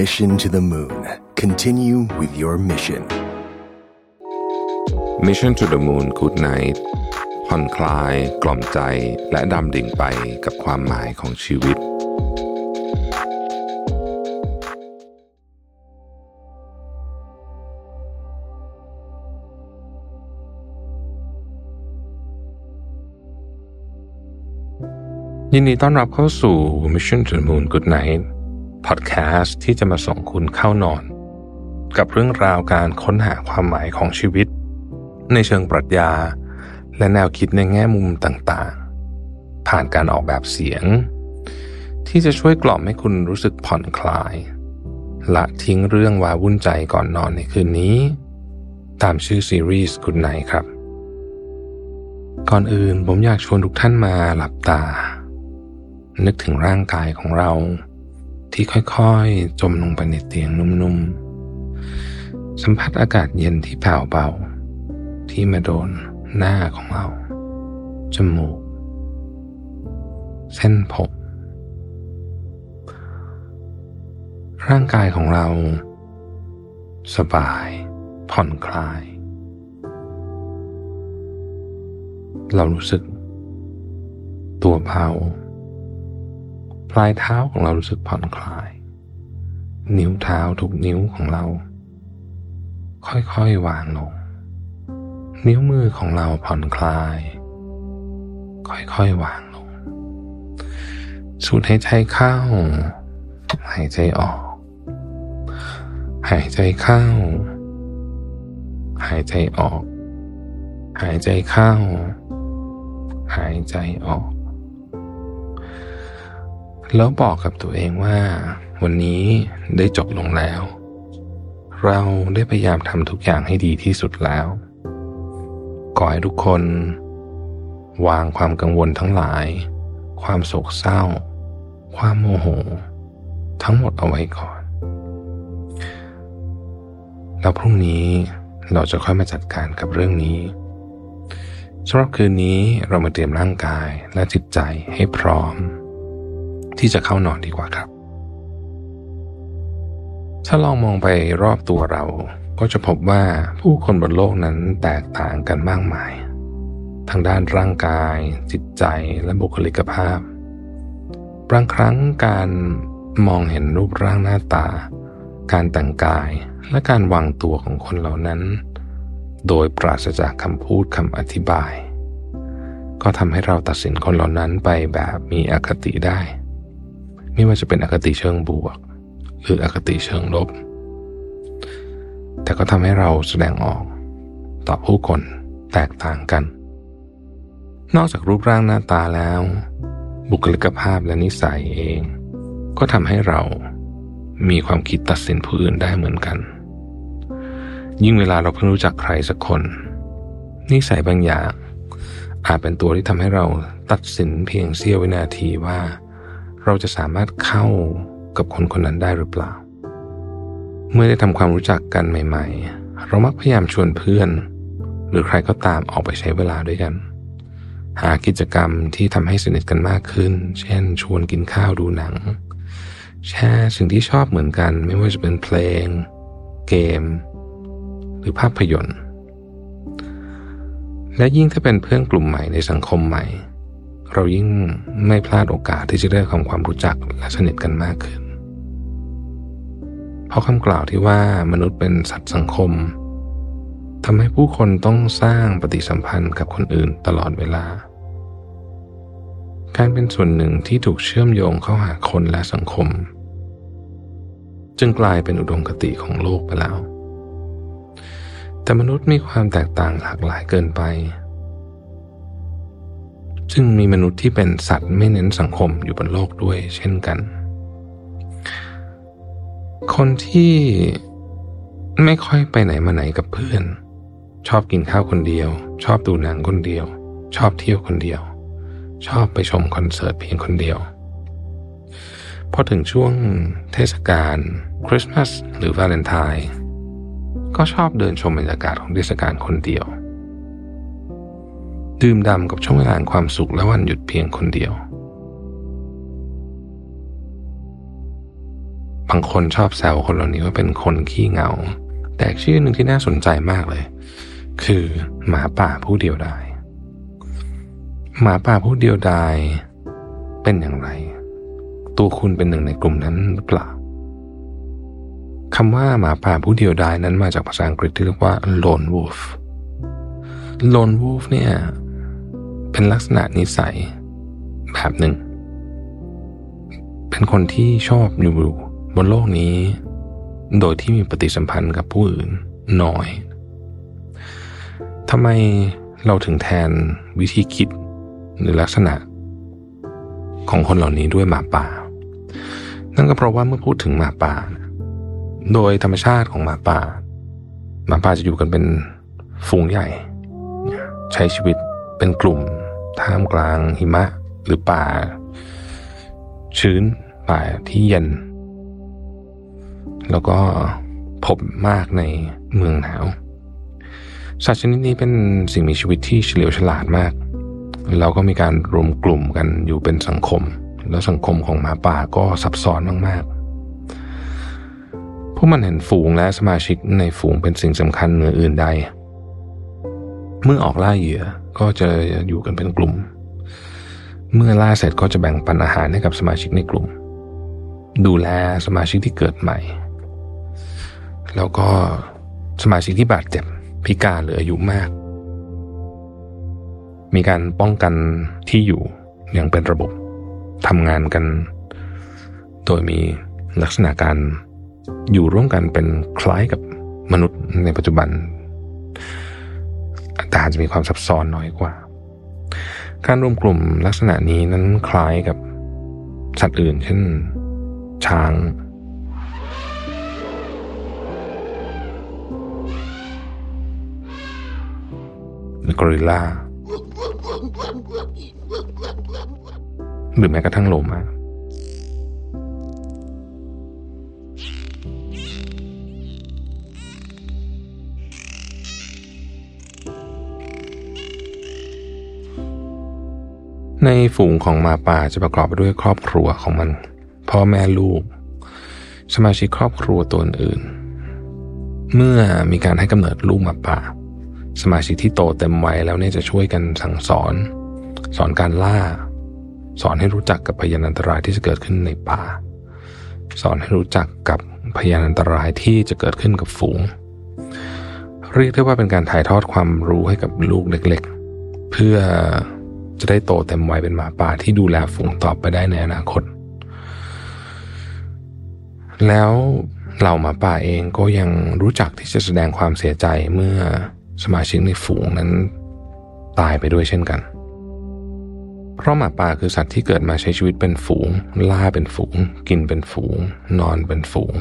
Mission to the Moon. Continue with your mission. Mission to the Moon Good Night ผ่อนคลาย กล่อมใจ และดำดิ่งไปกับความหมายของชีวิต ยินดีต้อนรับเข้าสู่ Mission to the Moon Good Night Podcast ที่จะมาส่งคุณเข้านอน กับเรื่องราวการค้นหาความหมายของชีวิต ในเชิงปรัชญา และแนวคิดในแง่มุมต่างๆ ผ่านการออกแบบเสียง ที่จะช่วยกล่อมให้คุณรู้สึกผ่อนคลาย ละทิ้งเรื่องวาวุ่นใจก่อนนอนในคืนนี้ ตามชื่อซีรีส์ Good Night ครับ ก่อนอื่นผมอยากชวนทุกท่านมาหลับตา นึกถึงร่างกายของเรา ที่ค่อยๆ จมลงไปในเตียงนุ่มๆ สัมผัสอากาศเย็นที่แผ่วเบา ที่มาโดนหน้าของเรา จมูก เส้นผมร่างกายของเรา สบาย ผ่อนคลาย เรารู้สึก ตัวเบา ปลายเท้าของเรารู้สึกผ่อนคลาย นิ้วเท้าทุกนิ้วของเรา ค่อยๆวางลง นิ้วมือของเราผ่อนคลาย ค่อยๆวางลง สูดหายใจเข้า หายใจออก หายใจเข้า หายใจออก หายใจเข้า หายใจออก แล้วบอกกับตัวเองว่า วันนี้ได้จบลงแล้ว เราได้พยายามทำทุกอย่างให้ดีที่สุดแล้วขอให้ทุกคน วางความกังวลทั้งหลาย ความโศกเศร้า ความโมโห ทั้งหมดเอาไว้ก่อน แล้วพรุ่งนี้เราจะค่อยมาจัดการกับเรื่องนี้สำหรับคืนนี้เรามาเตรียมร่างกายและจิตใจให้พร้อม ที่จะเข้านอนดีกว่าครับ ถ้าลองมองไปรอบตัวเราก็จะพบว่าผู้คนบนโลกนั้นแตกต่างกันมากมาย ทางด้านร่างกาย จิตใจและบุคลิกภาพบางครั้งการมองเห็นรูปร่างหน้าตา การแต่งกายและการวางตัวของคนเหล่านั้น โดยปราศจากคำพูดคำอธิบาย ก็ทำให้เราตัดสินคนเหล่านั้นไปแบบมีอคติได้ ไม่ว่าจะเป็นอคติเชิงบวก หรืออคติเชิงลบ แต่ก็ทำให้เราแสดงออกต่อผู้คนแตกต่างกัน นอกจากรูปร่างหน้าตาแล้ว บุคลิกภาพและนิสัยเอง ก็ทำให้เรามีความคิดตัดสินผู้อื่นได้เหมือนกัน ยิ่งเวลาเราเพิ่งรู้จักใครสักคน นิสัยบางอย่างอาจเป็นตัวที่ทำให้เราตัดสินเพียงเสี้ยววินาทีว่า เราจะสามารถเข้ากับคนคนนั้นได้หรือเปล่า เมื่อได้ทำความรู้จักกันใหม่ ๆ เรามักพยายามชวนเพื่อน หรือใครก็ตามออกไปใช้เวลาด้วยกัน หากิจกรรมที่ทำให้สนิทกันมากขึ้น เช่น ชวนกินข้าวดูหนัง แชร์สิ่งที่ชอบเหมือนกัน ไม่ว่าจะเป็นเพลง เกม หรือภาพยนตร์ และยิ่งถ้าเป็นเพื่อนกลุ่มใหม่ในสังคมใหม่ เรายิ่งไม่พลาดโอกาสที่จะได้ทำความรู้จักและสนิทกันมากขึ้น เพราะคำกล่าวที่ว่ามนุษย์เป็นสัตว์สังคมทำให้ผู้คนต้องสร้างปฏิสัมพันธ์กับคนอื่นตลอดเวลา การเป็นส่วนหนึ่งที่ถูกเชื่อมโยงเข้าหาคนและสังคม จึงกลายเป็นอุดมคติของโลกไปแล้ว แต่มนุษย์มีความแตกต่างหลากหลายเกินไป จึงมีมนุษย์ที่เป็นสัตว์ไม่เน้นสังคมอยู่บนโลกด้วยเช่นกัน คนที่ไม่ค่อยไปไหนมาไหนกับเพื่อน ชอบกินข้าวคนเดียว ชอบดูหนังคนเดียว ชอบเที่ยวคนเดียว ชอบไปชมคอนเสิร์ตเพียงคนเดียวพอถึงช่วงเทศกาลคริสต์มาสหรือวาเลนไทน์ก็ชอบเดินชมบรรยากาศของเทศกาลคนเดียว ดื่มด่ำกับช่วงเวลาความสุขและวันหยุดเพียงคนเดียว บางคนชอบแซวคนเหล่านี้ว่าเป็นคนขี้เหงา แต่ชื่อหนึ่งที่น่าสนใจมากเลย คือหมาป่าผู้เดียวดาย หมาป่าผู้เดียวดายเป็นอย่างไร ตัวคุณเป็นหนึ่งในกลุ่มนั้นหรือเปล่าคำว่าหมาป่าผู้เดียวดายนั้นมาจากภาษาอังกฤษที่เรียกว่า lone wolf lone wolf เนี่ย เป็นลักษณะนิสัยแบบหนึ่ง เป็นคนที่ชอบอยู่บนโลกนี้ โดยที่มีปฏิสัมพันธ์กับผู้อื่นน้อยทำไมเราถึงแทนวิธีคิดหรือลักษณะ ของคนเหล่านี้ด้วยหมาป่า นั่นก็เพราะว่าเมื่อพูดถึงหมาป่า โดยธรรมชาติของหมาป่า หมาป่าจะอยู่กันเป็นฝูงใหญ่ ใช้ชีวิตเป็นกลุ่ม ท่ามกลางหิมะหรือป่า ชื้นป่าที่เย็น แล้วก็พบมากในเมืองหนาว สัตว์ชนิดนี้เป็นสิ่งมีชีวิตที่เฉลียวฉลาดมากเราก็มีการรวมกลุ่มกันอยู่เป็นสังคม แล้วสังคมของหมาป่าก็ซับซ้อนมากๆ พวกมันเห็นฝูงและสมาชิกในฝูงเป็นสิ่งสำคัญเหนืออื่นใด เมื่อออกล่าเหยื่อก็จะอยู่กันเป็นกลุ่ม เมื่อล่าเสร็จก็จะแบ่งปันอาหารให้กับสมาชิกในกลุ่ม ดูแลสมาชิกที่เกิดใหม่ แล้วก็สมาชิกที่บาดเจ็บพิการหรืออายุมาก มีการป้องกันที่อยู่อย่างเป็นระบบทำงานกัน โดยมีลักษณะการอยู่ร่วมกันเป็นคล้ายกับมนุษย์ในปัจจุบัน แต่อาจจะมีความซับซ้อนน้อยกว่า การรวมกลุ่มลักษณะนี้นั้นคล้ายกับสัตว์อื่นเช่น ช้าง หรือกอริลลาหรือแม้กระทั่งโลมา ในฝูงของมาป่าจะประกอบไปด้วยครอบครัวของมัน พ่อแม่ลูก สมาชิกครอบครัวตัวอื่น เมื่อมีการให้กำเนิดลูกมาป่า สมาชิกที่โตเต็มวัยแล้วเนี่ยจะช่วยกันสั่งสอน สอนการล่า สอนให้รู้จักกับพยานอันตรายที่จะเกิดขึ้นในป่า สอนให้รู้จักกับพยานอันตรายที่จะเกิดขึ้นกับฝูง เรียกได้ว่าเป็นการถ่ายทอดความรู้ให้กับลูกเล็ก ๆ เพื่อ จะได้โตเต็มวัยเป็นหมาป่าที่ดูแลฝูงต่อไปได้ในอนาคต แล้วเหล่าหมาป่าเองก็ยังรู้จักที่จะแสดงความเสียใจเมื่อสมาชิกในฝูงนั้นตายไปด้วยเช่นกัน เพราะหมาป่าคือสัตว์ที่เกิดมาใช้ชีวิตเป็นฝูง ล่าเป็นฝูง กินเป็นฝูง นอนเป็นฝูง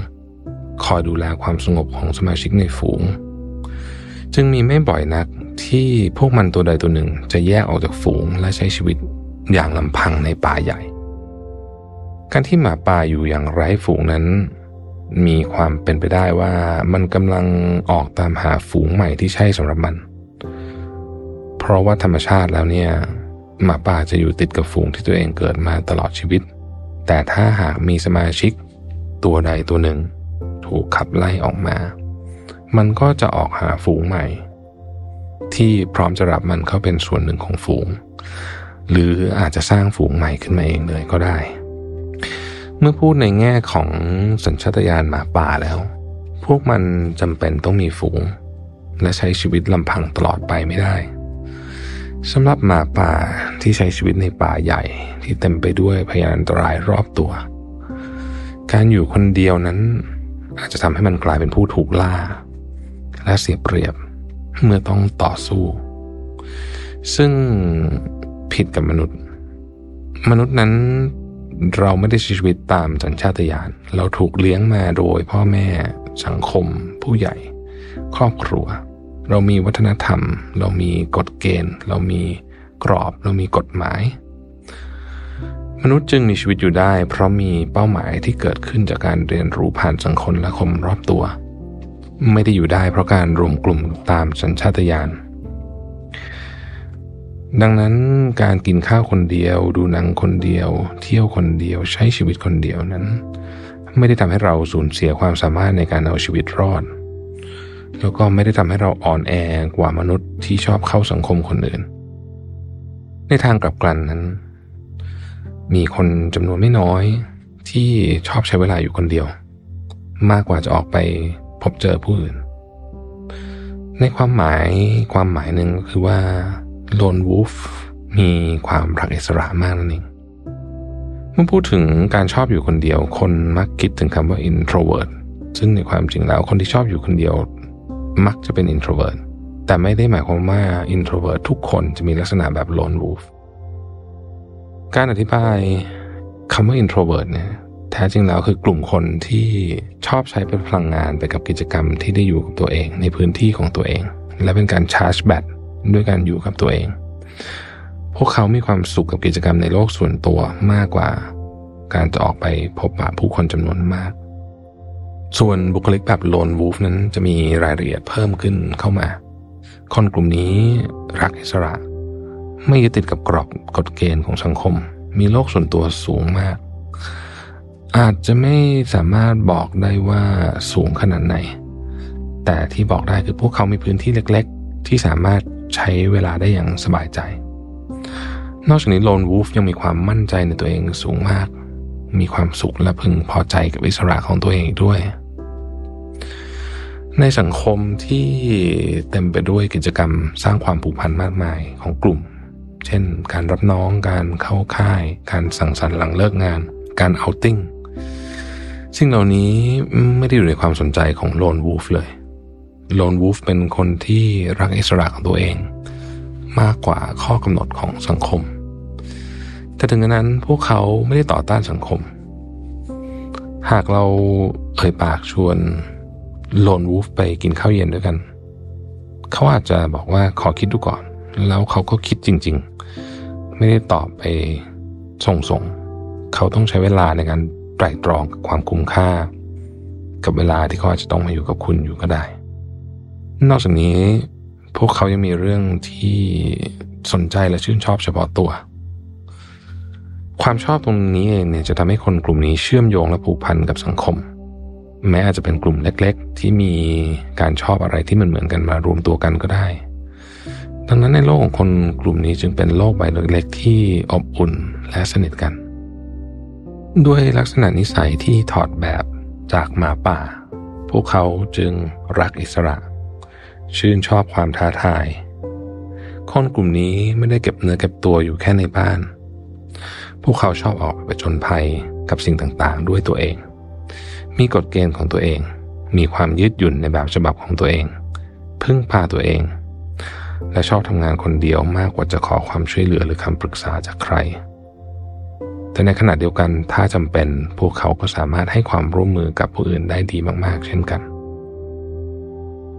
คอยดูแลความสงบของสมาชิกในฝูง จึงมีไม่บ่อยนัก ที่พวกมันตัวใดตัวหนึ่งจะแยกออกจากฝูงและใช้ชีวิตอย่างลำพังในป่าใหญ่ การที่หมาป่าอยู่อย่างไร้ฝูงนั้น มีความเป็นไปได้ว่ามันกำลังออกตามหาฝูงใหม่ที่ใช่สำหรับมัน เพราะว่าธรรมชาติแล้วเนี่ยหมาป่าจะอยู่ติดกับฝูงที่ตัวเองเกิดมาตลอดชีวิต แต่ถ้าหากมีสมาชิก ตัวใดตัวหนึ่ง ถูกขับไล่ออกมา มันก็จะออกหาฝูงใหม่ ที่พร้อมจะรับมันเข้าเป็นส่วนหนึ่งของฝูง หรืออาจจะสร้างฝูงใหม่ขึ้นมาเองเลยก็ได้ เมื่อพูดในแง่ของสัญชาตญาณหมาป่าแล้ว พวกมันจำเป็นต้องมีฝูง และใช้ชีวิตลำพังตลอดไปไม่ได้สำหรับหมาป่าที่ใช้ชีวิตในป่าใหญ่ที่เต็มไปด้วยพยานอันตรายรอบตัว การอยู่คนเดียวนั้นอาจจะทำให้มันกลายเป็นผู้ถูกล่า และเสียเปรียบ เมื่อต้องต่อสู้ ซึ่งผิดกับมนุษย์ มนุษย์นั้นเราไม่ได้ใช้ชีวิตตามสัญชาตญาณ เราถูกเลี้ยงมาโดยพ่อแม่สังคม ผู้ใหญ่ ครอบครัว เรามีวัฒนธรรม เรามีกฎเกณฑ์ เรามีกรอบ เรามีกฎหมาย มนุษย์จึงมีชีวิตอยู่ได้ เพราะมีเป้าหมายที่เกิดขึ้นจากการเรียนรู้ผ่านสังคมและคมรอบตัว ไม่ได้อยู่ได้เพราะการรวมกลุ่มตามสัญชาตญาณ ดังนั้นการกินข้าวคนเดียว ดูหนังคนเดียว เที่ยวคนเดียวใช้ชีวิตคนเดียวนั้น ไม่ได้ทำให้เราสูญเสียความสามารถในการเอาชีวิตรอด แล้วก็ไม่ได้ทำให้เราอ่อนแอกว่ามนุษย์ที่ชอบเข้าสังคมคนอื่น ในทางกลับกันนั้น มีคนจำนวนไม่น้อยที่ชอบใช้เวลาอยู่คนเดียว มากกว่าจะออกไป พบเจอผู้อื่น ในความหมายความหมายหนึ่งก็คือว่าโลนวูฟมีความรักอิสระมากนั่นเองเมื่อพูดถึงการชอบอยู่คนเดียว คนมักคิดถึงคำว่า introvert ซึ่งในความจริงแล้วคนที่ชอบอยู่คนเดียว มักจะเป็น introvert แต่ไม่ได้หมายความว่า introvert ทุกคนจะมีลักษณะแบบ lone wolf การอธิบายคำว่า introvert เนี่ย แท้จริงแล้วคือกลุ่มคนที่ชอบใช้เป็นพลังงานไปกับกิจกรรมที่ได้อยู่กับตัวเอง ในพื้นที่ของตัวเอง และเป็นการชาร์จแบตด้วยการอยู่กับตัวเอง พวกเขามีความสุขกับกิจกรรมในโลกส่วนตัวมากกว่า การจะออกไปพบปะผู้คนจำนวนมาก ส่วนบุคลิกแบบโลนวูฟนั้นจะมีรายละเอียดเพิ่มขึ้นเข้ามา คนกลุ่มนี้รักอิสระ ไม่ยึดติดกับกรอบกฎเกณฑ์ของสังคม มีโลกส่วนตัวสูงมาก อาจจะไม่สามารถบอกได้ว่าสูงขนาดไหน แต่ที่บอกได้คือพวกเขามีพื้นที่เล็กๆ ที่สามารถใช้เวลาได้อย่างสบายใจ นอกจากนี้โลนวูฟยังมีความมั่นใจในตัวเองสูงมาก มีความสุขและพึงพอใจกับอิสระของตัวเองด้วย ในสังคมที่เต็มไปด้วยกิจกรรมสร้างความผูกพันมากมายของกลุ่ม เช่น การรับน้อง การเข้าค่าย การสั่งสรรค์หลังเลิกงาน การเอาติ้ง สิ่งเหล่านี้ไม่ได้อยู่ในความสนใจของโลนวูฟเลย โลนวูฟเป็นคนที่รักอิสระของตัวเอง มากกว่าข้อกำหนดของสังคม แต่ถึงนั้นพวกเขาไม่ได้ต่อต้านสังคม หากเราเอ่ยปากชวนโลนวูฟไปกินข้าวเย็นด้วยกัน เขาอาจจะบอกว่าขอคิดดูก่อน แล้วเขาก็คิดจริง ๆ ไม่ได้ตอบไปส่งส่งเขาต้องใช้เวลาในการ ไตร่ตรองกับความคุ้มค่า กับเวลาที่เขาอาจจะต้องมาอยู่กับคุณอยู่ก็ได้ นอกจากนี้พวกเขายังมีเรื่องที่สนใจและชื่นชอบเฉพาะตัว ความชอบตรงนี้เองเนี่ยจะทำให้คนกลุ่มนี้เชื่อมโยงและผูกพันกับสังคม แม้อาจจะเป็นกลุ่มเล็ก ๆ ที่มีการชอบอะไรที่มันเหมือนกันมารวมตัวกันก็ได้ ดังนั้นในโลกของคนกลุ่มนี้จึงเป็นโลกใบเล็กๆที่อบอุ่นและสนิทกัน ด้วยลักษณะนิสัยที่ถอดแบบจากหมาป่า พวกเขาจึงรักอิสระ ชื่นชอบความท้าทาย คนกลุ่มนี้ไม่ได้เก็บเนื้อเก็บตัวอยู่แค่ในบ้าน พวกเขาชอบออกไปจนภัยกับสิ่งต่างๆ ด้วยตัวเอง มีกฎเกณฑ์ของตัวเอง มีความยืดหยุ่นในแบบฉบับของตัวเอง พึ่งพาตัวเอง และชอบทำงานคนเดียวมากกว่าจะขอความช่วยเหลือหรือคำปรึกษาจากใคร แต่ในขณะเดียวกันถ้าจำเป็นพวกเขาก็สามารถให้ความร่วมมือกับผู้อื่นได้ดีมาก ๆ เช่นกัน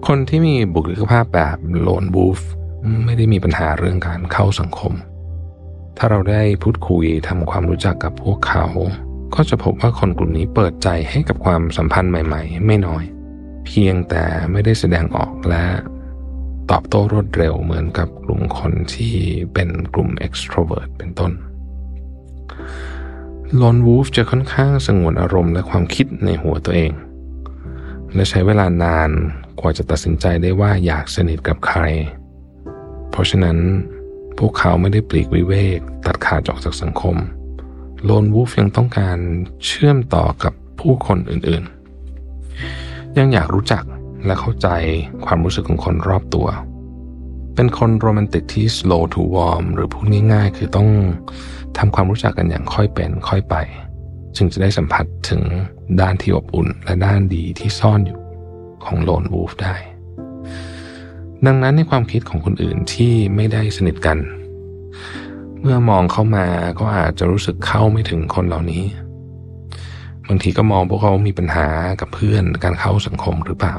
คนที่มีบุคลิกภาพแบบโลนบูฟไม่ได้มีปัญหาเรื่องการเข้าสังคม ถ้าเราได้พูดคุยทำความรู้จักกับพวกเขา ก็จะพบว่าคนกลุ่มนี้เปิดใจให้กับความสัมพันธ์ใหม่ ๆ ไม่น้อย เพียงแต่ไม่ได้แสดงออกและตอบโต้รวดเร็วเหมือนกับกลุ่มคนที่เป็นกลุ่ม extrovert เป็นต้น ลอนวูฟจะค่อนข้างสงวนอารมณ์และความคิดในหัวตัวเอง และใช้เวลานานกว่าจะตัดสินใจได้ว่าอยากสนิทกับใคร เพราะฉะนั้นพวกเขาไม่ได้ปลีกวิเวก ตัดขาดออกจากสังคมโลนวูฟยังต้องการเชื่อมต่อกับผู้คนอื่นๆ ยังอยากรู้จักและเข้าใจความรู้สึกของคนรอบตัว เป็นคนโรแมนติกที่ slow to warm หรือพูดง่ายๆ คือต้องทำความรู้จักกันอย่างค่อยเป็นค่อยไป จึงจะได้สัมผัสถึงด้านที่อบอุ่น และด้านดีที่ซ่อนอยู่ของโลนวูฟได้ ดังนั้นในความคิดของคนอื่นที่ไม่ได้สนิทกัน เมื่อมองเข้ามาก็อาจจะรู้สึกเข้าไม่ถึงคนเหล่านี้ บางทีก็มองพวกเขามีปัญหากับเพื่อนการเข้าสังคมหรือเปล่า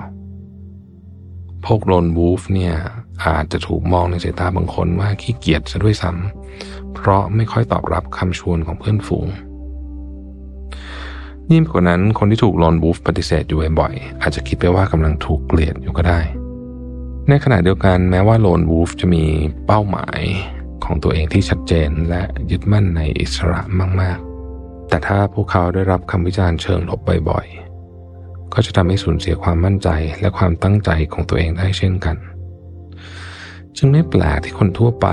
พวกโลนวูฟเนี่ย อาจจะถูกมองในสายตาบางคนว่าขี้เกียจซะด้วยซ้ำเพราะไม่ค่อยตอบรับคำชวนของเพื่อนฝูงยิ่งกว่านั้นคนที่ถูกลอนบูฟปฏิเสธอยู่บ่อยๆอาจจะคิดไปว่ากำลังถูกเกลียดอยู่ก็ได้ ในขณะเดียวกันแม้ว่าโลนวูฟจะมีเป้าหมายของตัวเองที่ชัดเจนและยึดมั่นในอิสระมากๆ แต่แต่ถ้าพวกเขาได้รับคำวิจารณ์เชิงลบบ่อยๆ ก็จะทำให้สูญเสียความมั่นใจและความตั้งใจของตัวเองได้เช่นกัน จึงไม่แปลกที่คนทั่วไป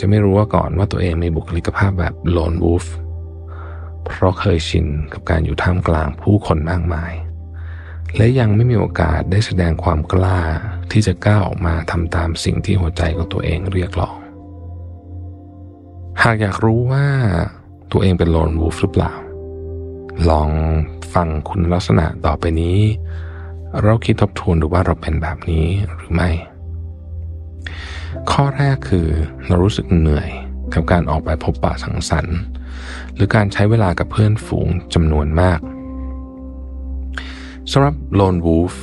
จะไม่รู้ว่าก่อนว่าตัวเองมีบุคลิกภาพแบบโลนวูฟเพราะเคยชินกับการอยู่ท่ามกลางผู้คนมากมาย และยังไม่มีโอกาสได้แสดงความกล้าที่จะก้าวออกมาทำตามสิ่งที่หัวใจของตัวเองเรียกร้อง หากอยากรู้ว่าตัวเองเป็นโลนวูฟหรือเปล่า ลองฟังคุณลักษณะต่อไปนี้ เราคิดทบทวนดูว่าเราเป็นแบบนี้หรือไม่ ข้อแรกคือเรารู้สึกเหนื่อยกับการออกไปพบปะสังสรรค์ หรือการใช้เวลากับเพื่อนฝูงจำนวนมากสำหรับโลนวูฟ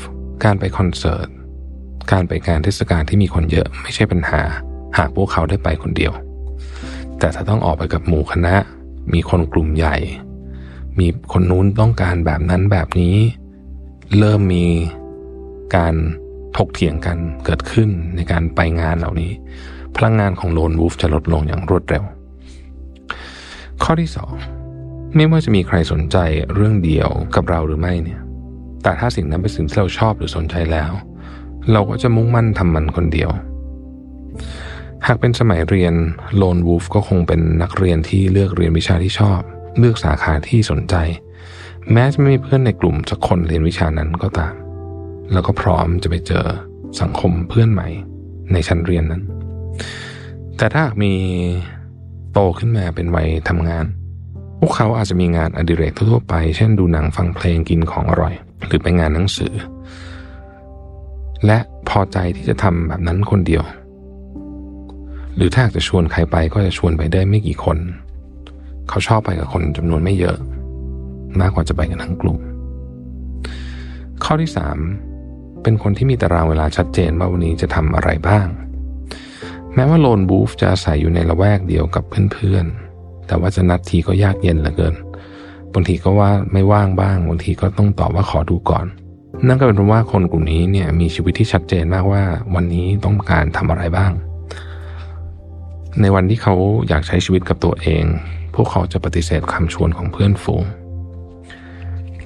การไปคอนเสิร์ต การไปงานเทศกาลที่มีคนเยอะไม่ใช่ปัญหา หากพวกเขาได้ไปคนเดียว แต่ถ้าต้องออกไปกับหมู่คณะ มีคนกลุ่มใหญ่ มีคนนู้นต้องการแบบนั้นแบบนี้ เริ่มมีการ ถกเถียงกันเกิดขึ้นในการไปงานเหล่านี้ พลังงานของโลนวูฟจะลดลงอย่างรวดเร็ว ข้อที่สองไม่ว่าจะมีใครสนใจเรื่องเดียวกับเราหรือไม่เนี่ย แต่ถ้าสิ่งนั้นเป็นสิ่งที่เราชอบหรือสนใจแล้ว เราก็จะมุ่งมั่นทำมันคนเดียว หากเป็นสมัยเรียนโลนวูฟก็คงเป็นนักเรียนที่เลือกเรียนวิชาที่ชอบ เลือกสาขาที่สนใจ แม้จะไม่มีเพื่อนในกลุ่มสักคนเรียนวิชานั้นก็ตาม แล้วก็พร้อมจะไปเจอสังคมเพื่อนใหม่ในชั้นเรียนนั้น แต่ถ้ามีโตขึ้นมาเป็นวัยทำงาน พวกเขาอาจจะมีงานอดิเรกทั่วไป เช่นดูหนังฟังเพลงกินของอร่อย หรือไปงานหนังสือ และพอใจที่จะทำแบบนั้นคนเดียว หรือถ้าจะชวนใครไปก็จะชวนไปได้ไม่กี่คน เขาชอบไปกับคนจำนวนไม่เยอะ มากกว่าจะไปกันทั้งกลุ่ม ข้อที่สาม เป็นคนที่มีตารางเวลาชัดเจนว่าวันนี้จะทำอะไรบ้าง แม้ว่าโลนบูฟจะอาศัยอยู่ในละแวกเดียวกับเพื่อนๆ แต่ว่าจะนัดทีก็ยากเย็นเหลือเกิน บางทีก็ว่าไม่ว่างบ้าง บางทีก็ต้องตอบว่าขอดูก่อน นั่นก็เป็นเพราะว่าคนกลุ่มนี้เนี่ยมีชีวิตที่ชัดเจนมากว่าวันนี้ต้องการทำอะไรบ้าง ในวันที่เขาอยากใช้ชีวิตกับตัวเอง พวกเขาจะปฏิเสธคำชวนของเพื่อนฝูง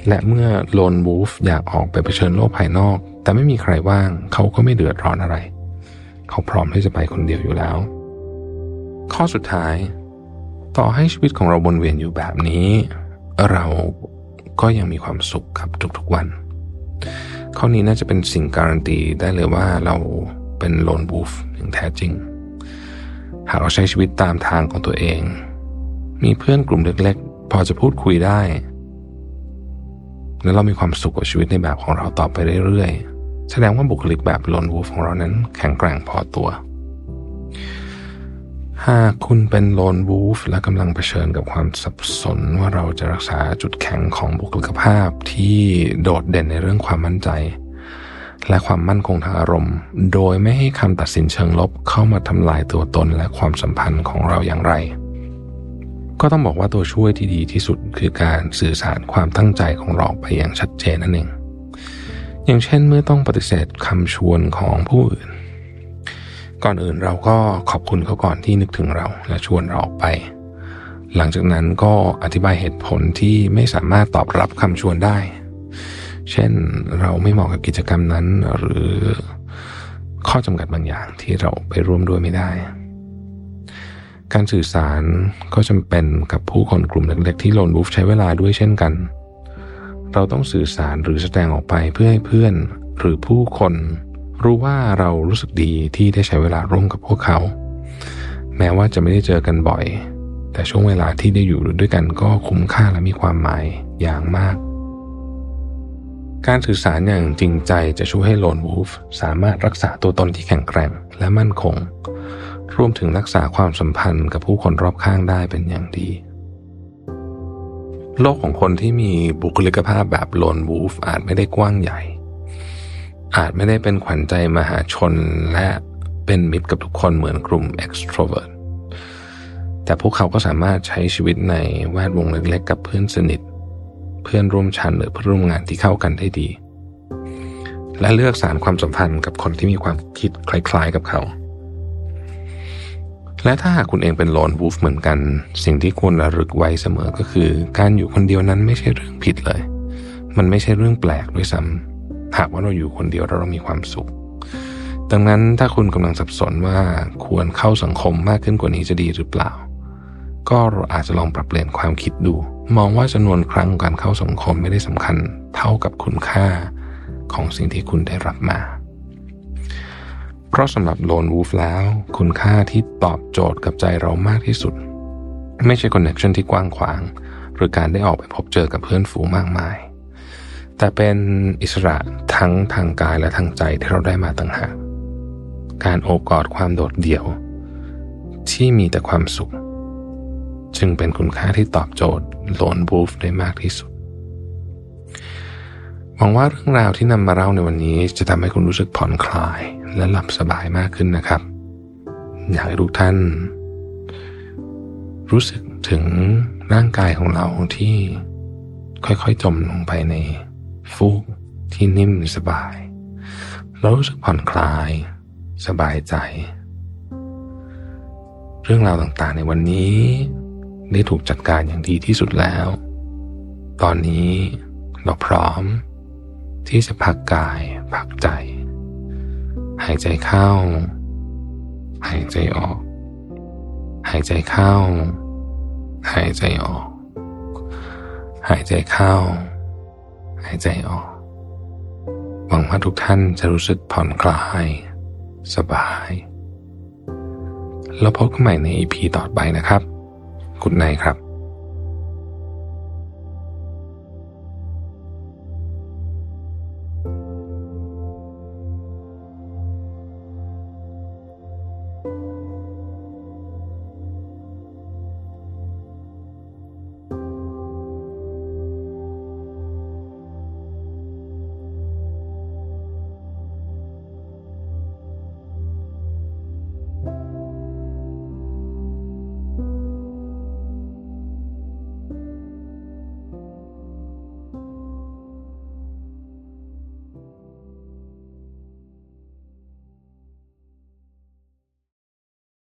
และเมื่อโลนบูฟอยากออกไปเผชิญโลกภายนอก แต่ไม่มีใครว่างเขาก็ไม่เดือดร้อนอะไร เขาพร้อมที่จะไปคนเดียวอยู่แล้ว ข้อสุดท้าย ต่อให้ชีวิตของเราวนเวียนอยู่แบบนี้ เราก็ยังมีความสุขครับทุกๆวัน ข้อนี้น่าจะเป็นสิ่งการันตีได้เลยว่าเราเป็นโลนบูฟอย่างแท้จริง หากเราใช้ชีวิตตามทางของตัวเอง มีเพื่อนกลุ่มเล็กๆ พอจะพูดคุยได้ และเรามีความสุขกับชีวิตในแบบของเราต่อไปเรื่อยๆ แสดงว่าบุคลิกแบบโลนวูฟของเรานั้นแข็งแกร่งพอตัว หากคุณเป็นโลนวูฟและกำลังเผชิญกับความสับสนว่าเราจะรักษาจุดแข็งของบุคลิกภาพที่โดดเด่นในเรื่องความมั่นใจ และความมั่นคงทางอารมณ์ โดยไม่ให้คำตัดสินเชิงลบเข้ามาทำลายตัวตนและความสัมพันธ์ของเราอย่างไร ก็ต้องบอกว่าตัวช่วยที่ดีที่สุดคือการสื่อสารความตั้งใจของเราไปอย่างชัดเจนนั่นเอง อย่างเช่นเมื่อต้องปฏิเสธคำชวนของผู้อื่น ก่อนอื่นเราก็ขอบคุณเขาก่อนที่นึกถึงเราและชวนเราออกไป หลังจากนั้นก็อธิบายเหตุผลที่ไม่สามารถตอบรับคำชวนได้ เช่นเราไม่เหมาะกับกิจกรรมนั้นหรือข้อจำกัดบางอย่างที่เราไปร่วมด้วยไม่ได้ การสื่อสารก็จำเป็นกับผู้คนกลุ่มเล็กๆที่โลนบูฟใช้เวลาด้วยเช่นกัน เราต้องสื่อสารหรือแสดงออกไปเพื่อให้เพื่อนหรือผู้คนรู้ว่าเรารู้สึกดีที่ได้ใช้เวลาร่วมกับพวกเขา แม้ว่าจะไม่ได้เจอกันบ่อย แต่ช่วงเวลาที่ได้อยู่ด้วยกันก็คุ้มค่าและมีความหมายอย่างมาก การสื่อสารอย่างจริงใจจะช่วยให้โลนวูฟสามารถรักษาตัวตนที่แข็งแกร่งและมั่นคง รวมถึงรักษาความสัมพันธ์กับผู้คนรอบข้างได้เป็นอย่างดี โลกของคนที่มีบุคลิกภาพแบบโลนวูฟอาจไม่ได้กว้างใหญ่ อาจไม่ได้เป็นขวัญใจมหาชนและเป็นมิตรกับทุกคนเหมือนกลุ่ม extrovert แต่พวกเขาก็สามารถใช้ชีวิตในแวดวงเล็กๆ กับเพื่อนสนิท เพื่อนร่วมชั้นหรือเพื่อนร่วมงานที่เข้ากันได้ดี และเลือกสารความสัมพันธ์กับคนที่มีความคิดคล้ายๆกับเขา และถ้าหากคุณเองเป็นโลนวูฟเหมือนกัน สิ่งที่ควรระลึกไว้เสมอก็คือ การอยู่คนเดียวนั้นไม่ใช่เรื่องผิดเลย มันไม่ใช่เรื่องแปลกด้วยซ้ำหากว่าเราอยู่คนเดียวแล้วเรามีความสุข ดังนั้นถ้าคุณกำลังสับสนว่าควรเข้าสังคมมากขึ้นกว่านี้จะดีหรือเปล่า ก็เราอาจจะลองปรับเปลี่ยนความคิดดู มองว่าจำนวนครั้งการเข้าสังคมไม่ได้สำคัญ เท่ากับคุณค่าของสิ่งที่คุณได้รับมา ราะสำหรับ lone wolf แล้ว คุณค่าที่ตอบโจทย์กับใจเรามากที่สุด ไม่ใช่ connection ที่กว้างขวาง หรือการได้ออกไปพบเจอกับเพื่อนฝูงมากมาย แต่เป็นอิสระทั้งทางกายและทางใจที่เราได้มาต่างหากการโอบกอดความโดดเดี่ยว ที่มีแต่ความสุข จึงเป็นคุณค่าที่ตอบโจทย์ lone wolf ได้มากที่สุด หวังว่าเรื่องราวที่นำมาเล่าในวันนี้จะทำให้คุณรู้สึกผ่อนคลายและหลับสบายมากขึ้นนะครับ อยากให้ทุกท่าน รู้สึกถึงร่างกายของเราที่ค่อยๆจมลงไปในฟูกที่นิ่มสบาย เรารู้สึกผ่อนคลาย สบายใจ เรื่องราวต่างๆในวันนี้ ได้ถูกจัดการอย่างดีที่สุดแล้ว ตอนนี้เราพร้อม ที่จะพักกาย พักใจ หายใจเข้า หายใจออก หายใจเข้า หายใจออก หายใจเข้า หายใจออก หวังว่าทุกท่านจะรู้สึกผ่อนคลาย สบาย แล้วพบกันใหม่ใน EP ต่อไปนะครับ กุดไนครับ